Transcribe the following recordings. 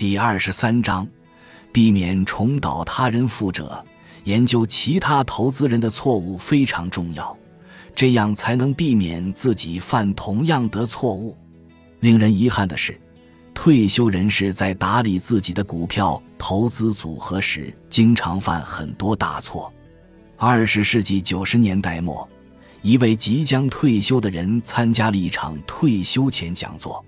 第二十三章，避免重蹈他人覆辙。研究其他投资人的错误非常重要，这样才能避免自己犯同样的错误。令人遗憾的是，退休人士在打理自己的股票投资组合时，经常犯很多大错。二十世纪九十年代末，一位即将退休的人参加了一场退休前讲座。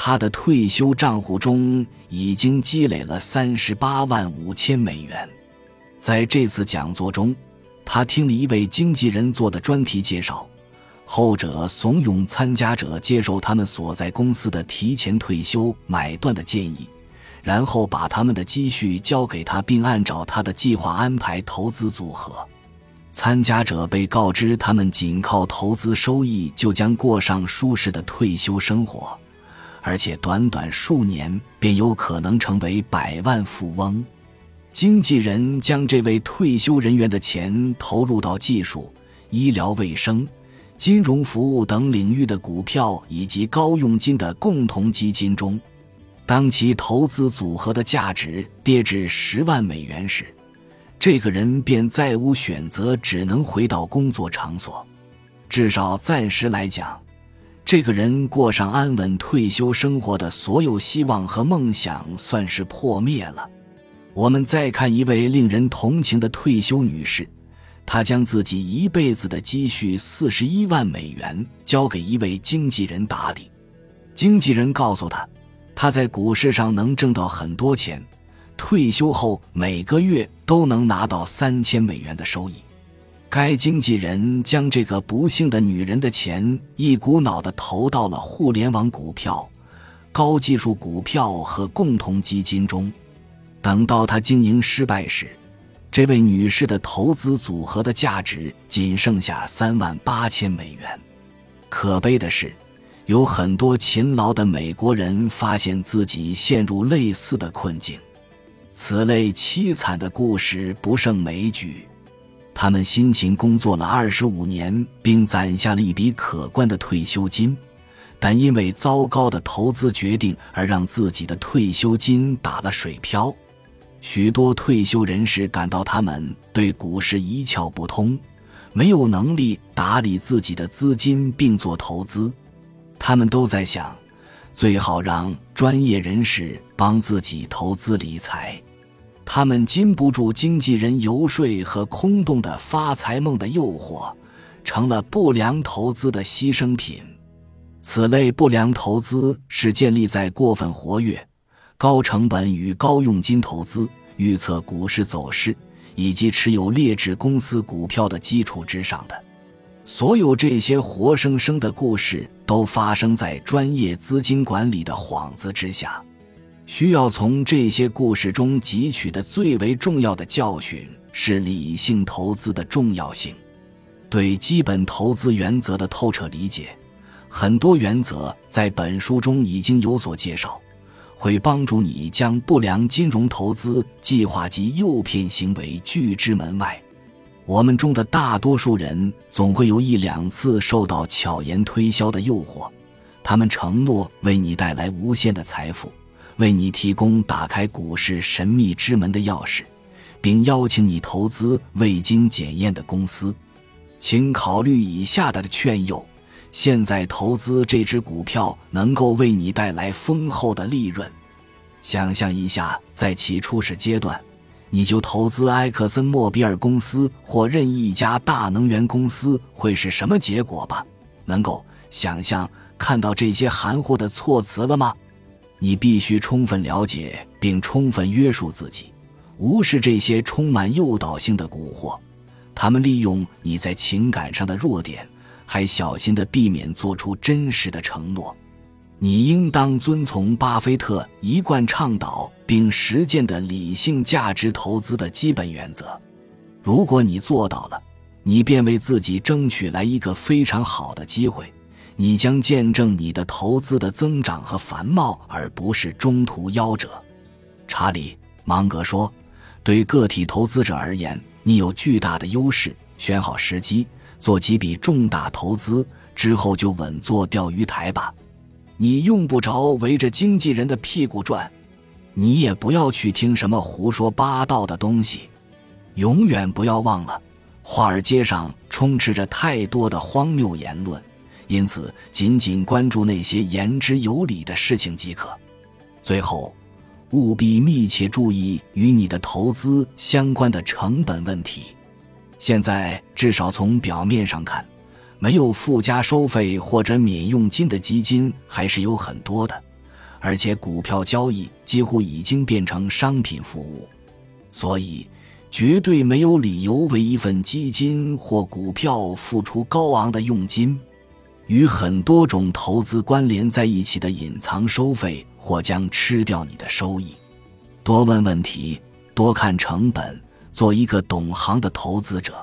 他的退休账户中已经积累了三十八万五千美元。在这次讲座中，他听了一位经纪人做的专题介绍，后者怂恿参加者接受他们所在公司的提前退休买断的建议，然后把他们的积蓄交给他，并按照他的计划安排投资组合。参加者被告知，他们仅靠投资收益就将过上舒适的退休生活。而且短短数年便有可能成为百万富翁。经纪人将这位退休人员的钱投入到技术、医疗卫生、金融服务等领域的股票以及高佣金的共同基金中。当其投资组合的价值跌至十万美元时，这个人便再无选择，只能回到工作场所。至少暂时来讲。这个人过上安稳退休生活的所有希望和梦想算是破灭了。我们再看一位令人同情的退休女士，她将自己一辈子的积蓄四十一万美元交给一位经纪人打理。经纪人告诉她，她在股市上能挣到很多钱，退休后每个月都能拿到三千美元的收益。该经纪人将这个不幸的女人的钱一股脑的投到了互联网股票、高技术股票和共同基金中。等到他经营失败时，这位女士的投资组合的价值仅剩下三万八千美元。可悲的是，有很多勤劳的美国人发现自己陷入类似的困境。此类凄惨的故事不胜枚举。他们辛勤工作了二十五年，并攒下了一笔可观的退休金，但因为糟糕的投资决定而让自己的退休金打了水漂。许多退休人士感到他们对股市一窍不通，没有能力打理自己的资金并做投资。他们都在想，最好让专业人士帮自己投资理财。他们禁不住经纪人游说和空洞的发财梦的诱惑，成了不良投资的牺牲品。此类不良投资是建立在过分活跃、高成本与高佣金投资、预测股市走势以及持有劣质公司股票的基础之上的。所有这些活生生的故事都发生在专业资金管理的幌子之下。需要从这些故事中汲取的最为重要的教训是理性投资的重要性。对基本投资原则的透彻理解，很多原则在本书中已经有所介绍，会帮助你将不良金融投资计划及诱骗行为拒之门外。我们中的大多数人总会有一两次受到巧言推销的诱惑，他们承诺为你带来无限的财富。为你提供打开股市神秘之门的钥匙，并邀请你投资未经检验的公司，请考虑以下的劝诱：现在投资这只股票能够为你带来丰厚的利润。想象一下，在其初始阶段，你就投资埃克森莫比尔公司或任意一家大能源公司会是什么结果吧？能够想象看到这些含糊的措辞了吗？你必须充分了解并充分约束自己，无视这些充满诱导性的蛊惑。他们利用你在情感上的弱点，还小心地避免做出真实的承诺。你应当遵从巴菲特一贯倡导并实践的理性价值投资的基本原则。如果你做到了，你便为自己争取来一个非常好的机会。你将见证你的投资的增长和繁茂，而不是中途夭折。查理·芒格说：“对个体投资者而言，你有巨大的优势。选好时机，做几笔重大投资之后，就稳坐钓鱼台吧。你用不着围着经纪人的屁股转。你也不要去听什么胡说八道的东西。永远不要忘了，华尔街上充斥着太多的荒谬言论，因此仅仅关注那些言之有理的事情即可。最后，务必密切注意与你的投资相关的成本问题。现在至少从表面上看，没有附加收费或者免佣金的基金还是有很多的，而且股票交易几乎已经变成商品服务，所以绝对没有理由为一份基金或股票付出高昂的佣金。与很多种投资关联在一起的隐藏收费，或将吃掉你的收益。多问问题，多看成本。做一个懂行的投资者，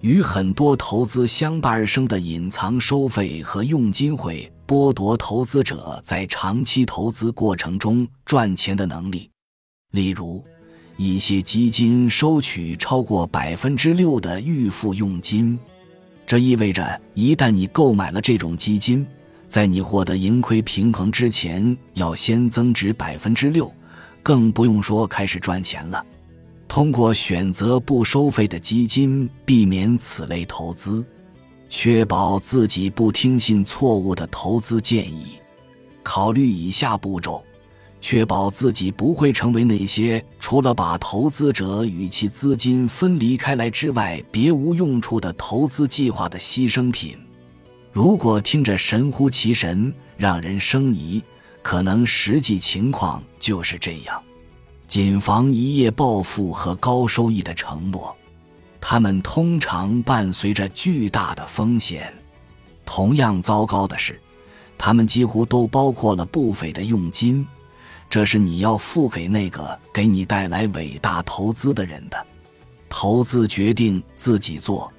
与很多投资相伴而生的隐藏收费和佣金会剥夺投资者在长期投资过程中赚钱的能力。例如，一些基金收取超过百分之六的预付佣金，这意味着一旦你购买了这种基金，在你获得盈亏平衡之前要先增值百分之六，更不用说开始赚钱了。通过选择不收费的基金，避免此类投资，确保自己不听信错误的投资建议。考虑以下步骤，确保自己不会成为那些除了把投资者与其资金分离开来之外别无用处的投资计划的牺牲品。如果听着神乎其神，让人生疑，可能实际情况就是这样。谨防一夜暴富和高收益的承诺，他们通常伴随着巨大的风险。同样糟糕的是，他们几乎都包括了不菲的佣金，这是你要付给那个给你带来伟大投资的人的。投资决定自己做，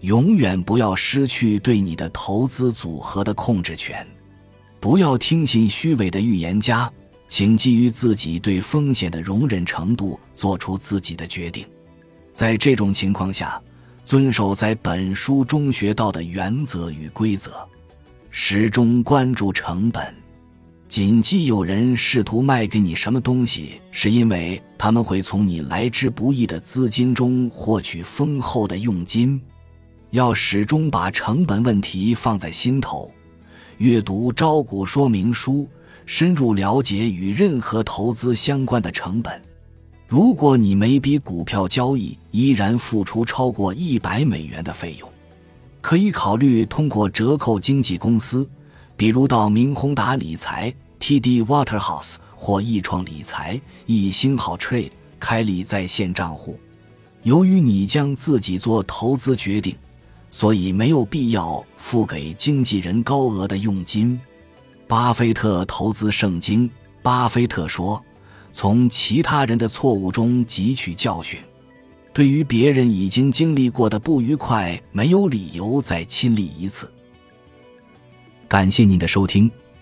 永远不要失去对你的投资组合的控制权。不要听信虚伪的预言家。请基于自己对风险的容忍程度做出自己的决定。在这种情况下，遵守在本书中学到的原则与规则，始终关注成本。谨记：有人试图卖给你什么东西，是因为他们会从你来之不易的资金中获取丰厚的佣金。要始终把成本问题放在心头，阅读招股说明书。深入了解与任何投资相关的成本。如果你每笔股票交易依然付出超过一百美元的费用，可以考虑通过折扣经纪公司，比如到明宏达理财、TD Waterhouse 或易创理财、易星好 Trade 开立在线账户。由于你将自己做投资决定，所以没有必要付给经纪人高额的佣金。巴菲特投资圣经。巴菲特说：“从其他人的错误中汲取教训，对于别人已经经历过的不愉快，没有理由再亲历一次。”感谢您的收听，